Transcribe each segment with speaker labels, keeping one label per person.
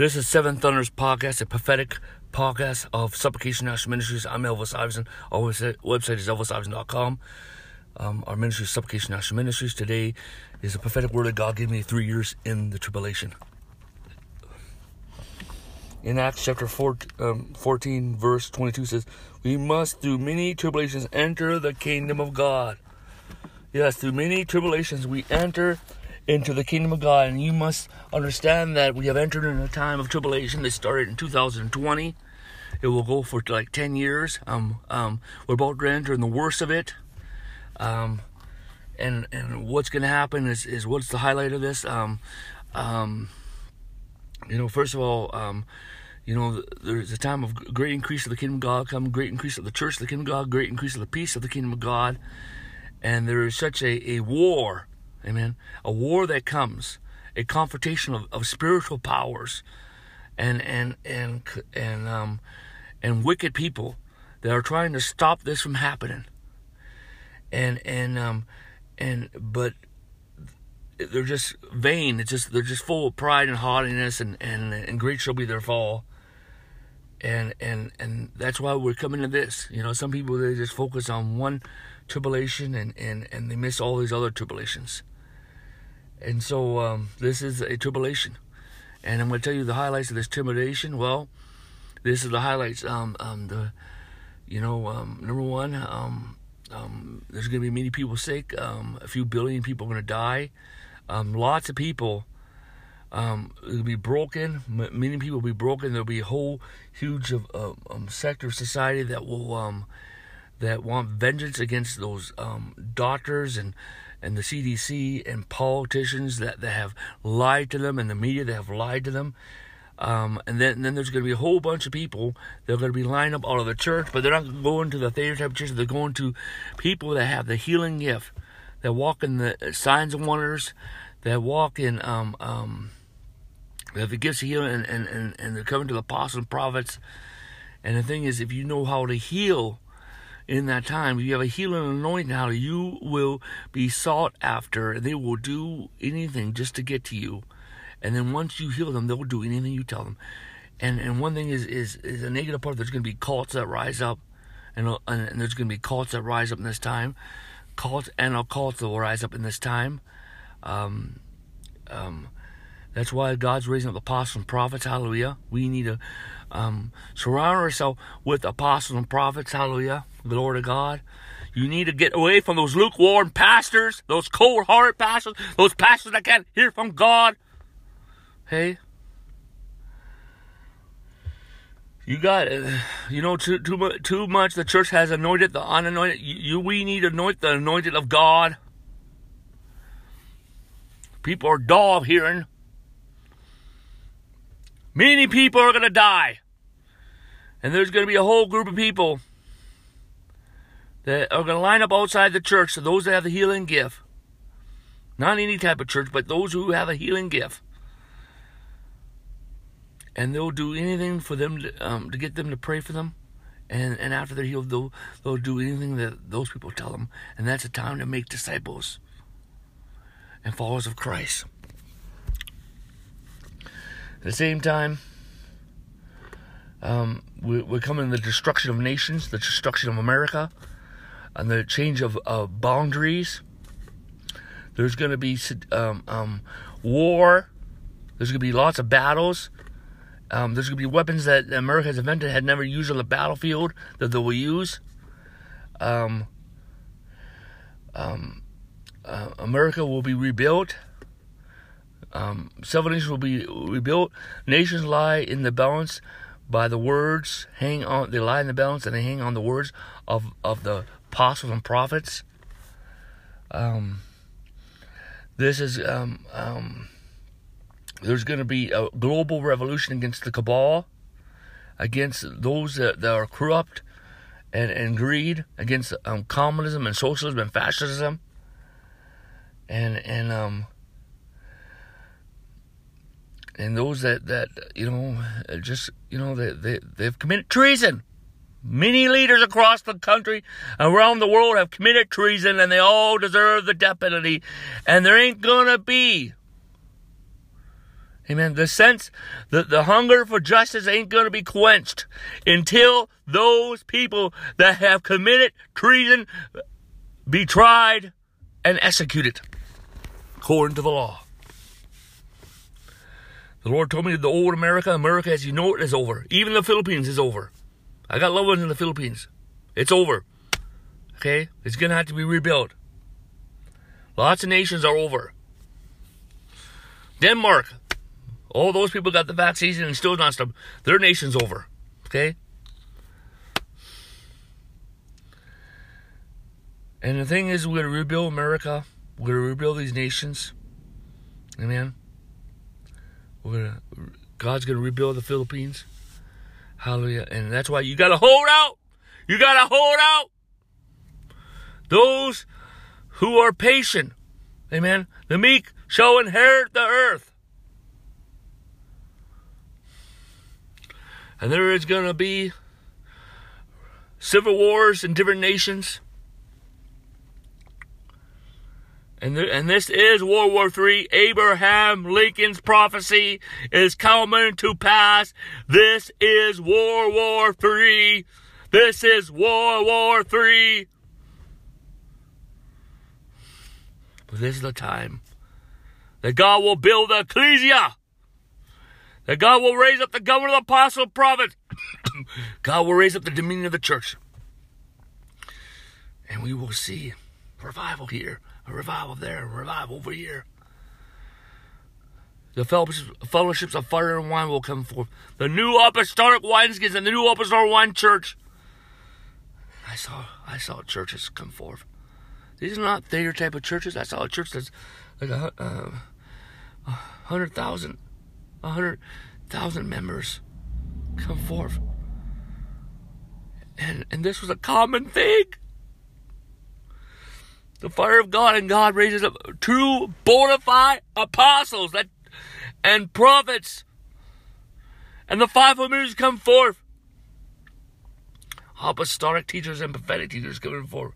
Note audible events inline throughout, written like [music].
Speaker 1: This is Seven Thunders Podcast, a prophetic podcast of Supplication National Ministries. I'm Elvis Iverson. Our website is elvisiverson.com. Um, our ministry is Supplication National Ministries. Today is a prophetic word that God gave me three years in the tribulation. In Acts chapter 4, um, 14, verse 22 says, We must through many tribulations enter the kingdom of God. Yes, through many tribulations we enter into the kingdom of God. And you must understand that we have entered in a time of tribulation that started in 2020. It will go for like 10 years. Um, um, we're about to enter in the worst of it. Um, and and what's going to happen is, is what's the highlight of this? Um, um, you know, first of all, um, you know, there's a time of great increase of the kingdom of God, come great increase of the church of the kingdom of God, great increase of the peace of the kingdom of God. And there is such a, a war Amen. A war that comes, a confrontation of, of spiritual powers and and and and um and wicked people that are trying to stop this from happening. And and um and but they're just vain. It's just they're just full of pride and haughtiness and and and great shall be their fall. And and and that's why we're coming to this. You know, some people they just focus on one tribulation and and and they miss all these other tribulations. And so um, this is a tribulation. And I'm going to tell you the highlights of this tribulation. Well, this is the highlights. Um, um, the, you know, um, number one, um, um, there's going to be many people sick. Um, a few billion people are going to die. Um, lots of people um, will be broken. M- many people will be broken. There'll be a whole huge of, uh, um, sector of society that will um, that want vengeance against those um, doctors and and the CDC and politicians that, that have lied to them and the media that have lied to them. Um, and then, and then there's going to be a whole bunch of people that are going to be lined up out of the church, but they're not going to the theater type church. They're going to people that have the healing gift, that walk in the signs and wonders, that walk in um, um, that the gifts of healing, and, and, and, and they're coming to the apostles and prophets. And the thing is, if you know how to heal in that time. If you have a healing anointing now, you will be sought after. They will do anything just to get to you. And then once you heal them, they'll do anything you tell them. And and one thing is is, is a negative part. There's going to be cults that rise up, and, and, and there's going to be cults that rise up in this time. Cults and occults that will rise up in this time. Um, um, that's why God's raising up apostles and prophets. Hallelujah. We need to um, surround ourselves with apostles and prophets. Hallelujah. Lord of God. You need to get away from those lukewarm pastors, those cold hearted pastors, those pastors that can't hear from God. Hey. You got, uh, you know, too, too, much, too much. The church has anointed the unanointed. You, we need to anoint the anointed of God. People are dull of hearing. Many people are going to die. And there's going to be a whole group of people that are going to line up outside the church. So those that have the healing gift. Not any type of church, but those who have a healing gift. And they'll do anything for them to, um, to get them to pray for them. And, and after they're healed, they'll, they'll do anything that those people tell them. And that's a time to make disciples and followers of Christ. At the same time, um, we, we're coming to the destruction of nations, the destruction of America, and the change of uh, boundaries. There's going to be um, um, war. There's going to be lots of battles. Um, there's going to be weapons that America has invented had never used on the battlefield that they will use. Um, um, uh, America will be rebuilt. Um, several nations will be rebuilt. Nations lie in the balance by the words. Hang on, they lie in the balance, and they hang on the words of of the apostles and prophets. Um, this is um, um, there's going to be a global revolution against the cabal, against those that, that are corrupt and, and greed, against um, communism and socialism and fascism, and and um, and those that that you know just you know they, they they've committed treason many leaders across the country around the world have committed treason and they all deserve the death penalty and there ain't gonna be Amen. The sense that the hunger for justice ain't to be quenched until those people that have committed treason be tried and executed according to the law. The Lord told me the old America, America as you know it, is over. Even the Philippines is over. I got loved ones in the Philippines. It's over. Okay? It's going to have to be rebuilt. Lots of nations are over. Denmark, all those people got the vaccine and still not stop. Their nation's over. Okay? And the thing is, we're going to rebuild America. We're going to rebuild these nations. Amen. We're gonna, God's going to rebuild the Philippines. Hallelujah. And that's why you got to hold out. You got to hold out. Those who are patient. Amen. The meek shall inherit the earth. And there is going to be civil wars in different nations. And, there, and this is World War III. Abraham Lincoln's prophecy is coming to pass. This is World War III. This is World War III. But this is the time that God will build the ecclesia. That God will raise up the governor, of the apostle, prophet. [coughs] God will raise up the dominion of the church. And we will see revival here, a revival there, a revival over here. The fellowships of fire and wine will come forth. The new apostolic wineskins and the new apostolic wine church. I saw I saw churches come forth. These are not theater type of churches. I saw a church that's like a, uh, a hundred thousand, a hundred thousand members come forth. And and this was a common thing. The fire of God and God raises up true bona fide apostles that and prophets. And the fivefold ministries come forth. Apostolic teachers and prophetic teachers coming forth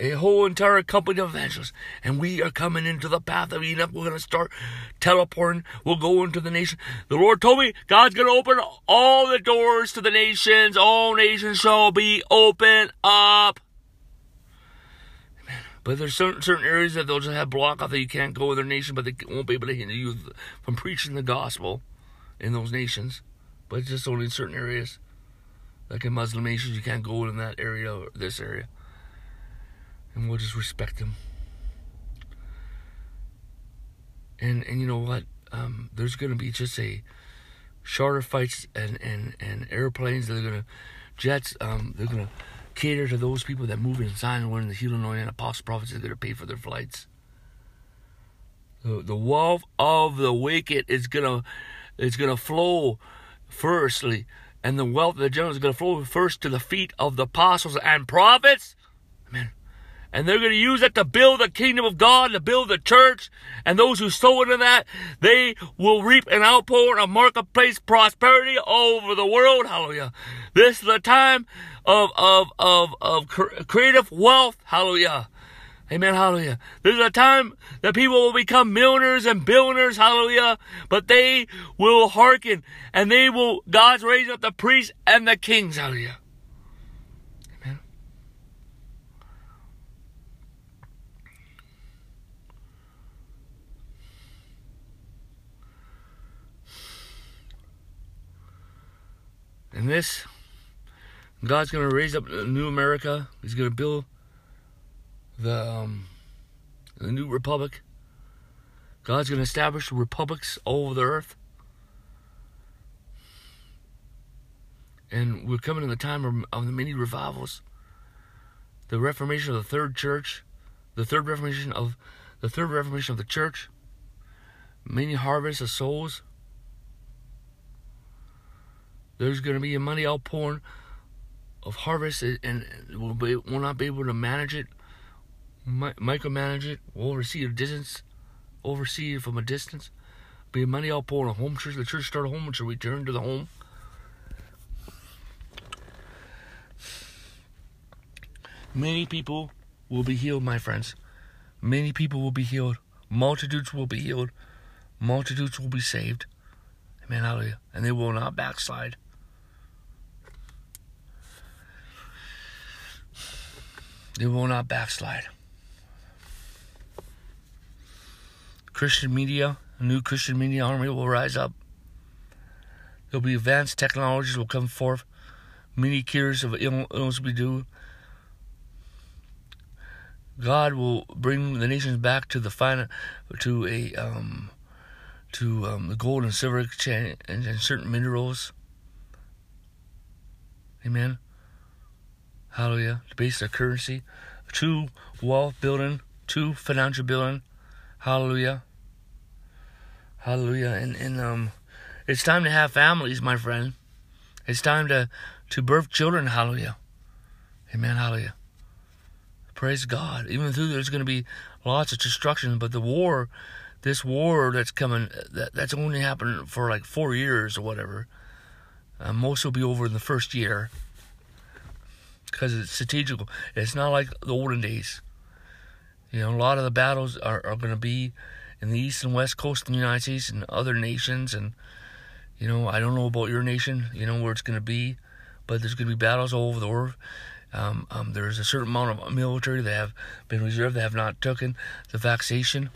Speaker 1: a whole entire company of evangelists, and we are coming into the path of Enoch. We're going to start teleporting. We'll go into the nation. The Lord told me God's going to open all the doors to the nations. All nations shall be open up. But there's certain certain areas that they'll just have block off that you can't go in their nation, but they won't be able to hinder you from preaching the gospel in those nations. But it's just only in certain areas. Like in Muslim nations, you can't go in that area or this area and we'll just respect them. And and you know what? Um, there's going to be just a charter fights and and and airplanes going to jets. Um, they're to cater to those people that move in sign when the healing anointing apostle prophets are going to pay for their flights. The, the wealth of the wicked is gonna is gonna flow firstly, and the wealth of the generals is gonna flow first to the feet of the apostles and prophets. Amen and they're going to use that to build the kingdom of God, to build the church, and those who sow into that, they will reap an outpour of marketplace prosperity over the world. Hallelujah. This is the time of, of, of, of creative wealth. Hallelujah. Amen. Hallelujah. This is a time that people will become millionaires and billionaires. Hallelujah. But they will hearken and they will, God's raising up the priests and the kings. Hallelujah. And this, God's going to raise up a new America. He's going to build the, um, the new republic. God's going to establish republics all over the earth. And we're coming to the time of, of the many revivals. The Reformation of the Third Church, the Third Reformation of the Third Reformation of the Church, many harvests of souls, there's going to be a money outpouring of harvest, and we'll, be, we'll not be able to manage it, micromanage it, we'll oversee a distance, oversee it from a distance. Be a money outpouring, a home church, the church start a home, will return to the home. Many people will be healed, my friends. Many people will be healed. Multitudes will be healed. multitudes will be saved. Amen. Hallelujah. And they will not backslide. They will not backslide. Christian media, a new Christian media army will rise up. There'll be advanced technologies will come forth. Many cures of illness will be due. God will bring the nations back to the final, to a um, to um, the gold and silver and, and certain minerals. Amen. Hallelujah. To base their currency, to wealth building, to financial building. Hallelujah. Hallelujah. And and um, it's time to have families, my friend. It's time to to birth children. Hallelujah. Amen. Hallelujah. Praise God. Even though there's going to be lots of destruction, but the war, this war that's coming, that, that's only happened for like four years or whatever. Uh, most will be over in the first year because it's strategical. It's not like the olden days. You know, a lot of the battles are, are going to be in the east and west coast of the United States and other nations. And, you know, I don't know about your nation, you know, where it's going to be, but there's going to be battles all over the world. Um, um, there's a certain amount of military that have been reserved that have not taken the vaccination,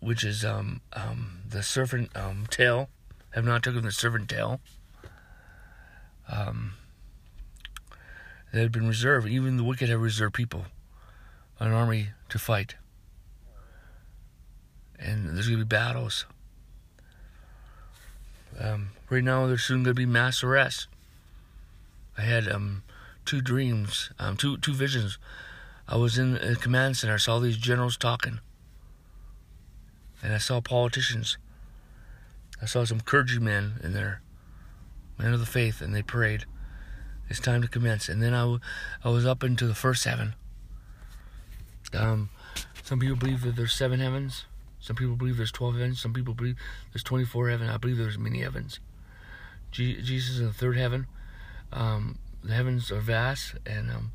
Speaker 1: which is um, um, the serpent um, tail, have not taken the serpent tail. Um, they had been reserved. Even the wicked have reserved people, an army to fight. And there's going to be battles. Um, right now, there's soon going to be mass arrests. I had um, two dreams, um, two two visions. I was in a command center. I saw these generals talking, and I saw politicians. I saw some clergymen in there, men of the faith, and they prayed. It's time to commence. And then I, w- I was up into the first heaven. Um, some people believe that there's seven heavens. Some people believe there's 12 heavens. Some people believe there's 24 heavens. I believe there's many heavens. Jesus in the third heaven. Um, the heavens are vast, and um,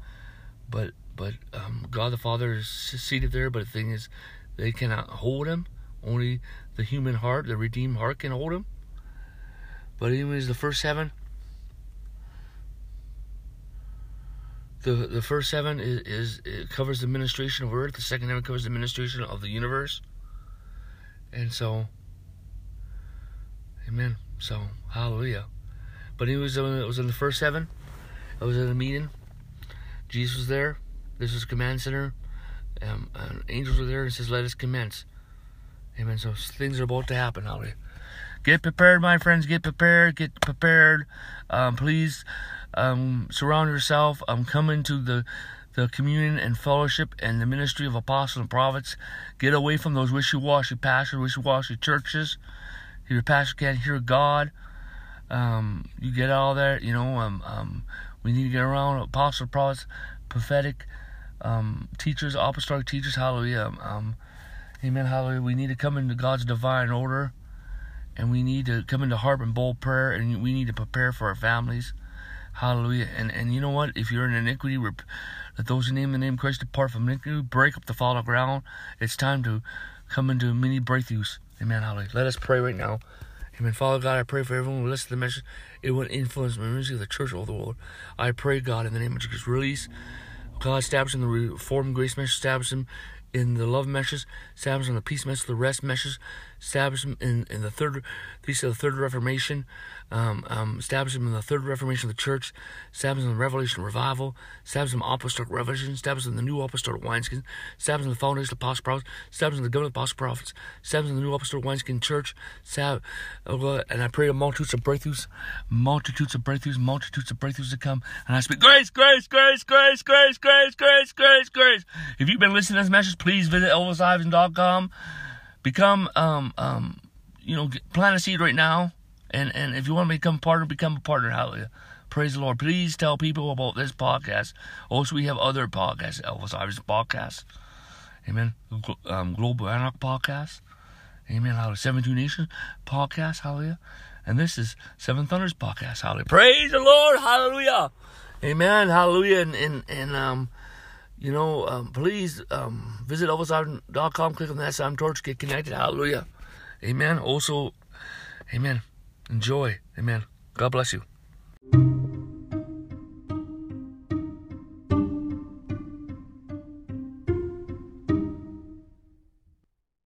Speaker 1: but but um, God the Father is seated there. But the thing is, they cannot hold him. Only the human heart, the redeemed heart, can hold him. But anyways, the first heaven. The the first heaven is, is it covers the administration of earth. The second heaven covers the administration of the universe. And so, Amen. So, Hallelujah. But he was, it was in the first heaven. I was at a meeting. Jesus was there. This was command center. Um, angels were there and says, "Let us commence." Amen. So things are about to happen. Hallelujah. Get prepared, my friends. Get prepared. Get prepared. Um, please um, surround yourself. Um, come into the the communion and fellowship and the ministry of apostles and prophets. Get away from those wishy-washy pastors, wishy-washy churches. Your pastor can't hear God. Um, you get all that, you know. Um, um, we need to get around apostle, prophets, prophetic um, teachers, apostolic teachers. Hallelujah. Um, um, amen. Hallelujah. We need to come into God's divine order, and we need to come into heart and bold prayer, and we need to prepare for our families. Hallelujah. And and you know what? If you're in iniquity, rep- let those who name the name Christ depart from iniquity. Break up the fallow ground. It's time to come into many breakthroughs. Amen. Hallelujah. Let us pray right now. Amen. Father God, I pray for everyone who listens to the message. It will influence the ministry of the church all the world. I pray, God, in the name of Jesus, release. God, establish in the reformed grace message, establish them in the love meshes, establish in the peace message, the rest meshes, establish them in, in the third, piece of the third reformation, um, um, establish them in the third reformation of the church, establish them in the revelation revival, establish them in apostolic revelation, establish them in the new apostolic wineskin, establish them in the foundation of the apostle prophets, establish them in the government of apostle prophets, establish them in the new apostolic wineskin church, oh and I pray a multitudes of breakthroughs, multitudes of breakthroughs, multitudes of breakthroughs to come, and I speak grace, grace, grace, grace, grace, grace, grace, grace, grace. grace. If you've been listening to this message, please visit elvisiverson.com. Become, um, um, you know, plant a seed right now. And and if you want to become a partner, become a partner. Hallelujah. Praise the Lord. Please tell people about this podcast. Also, we have other podcasts, Elvis Iverson podcast. Amen. Um, Global Anarch podcast. Amen. Hallelujah. 72 Nations podcast. Hallelujah. And this is Seven Thunders podcast. Hallelujah. Praise the Lord. Hallelujah. Amen. Hallelujah. And, and, and um, you know, um, please um, visit elvisiverson.com, click on that Sam torch, get connected. Hallelujah. Amen. Also, amen. Enjoy. Amen. God bless you.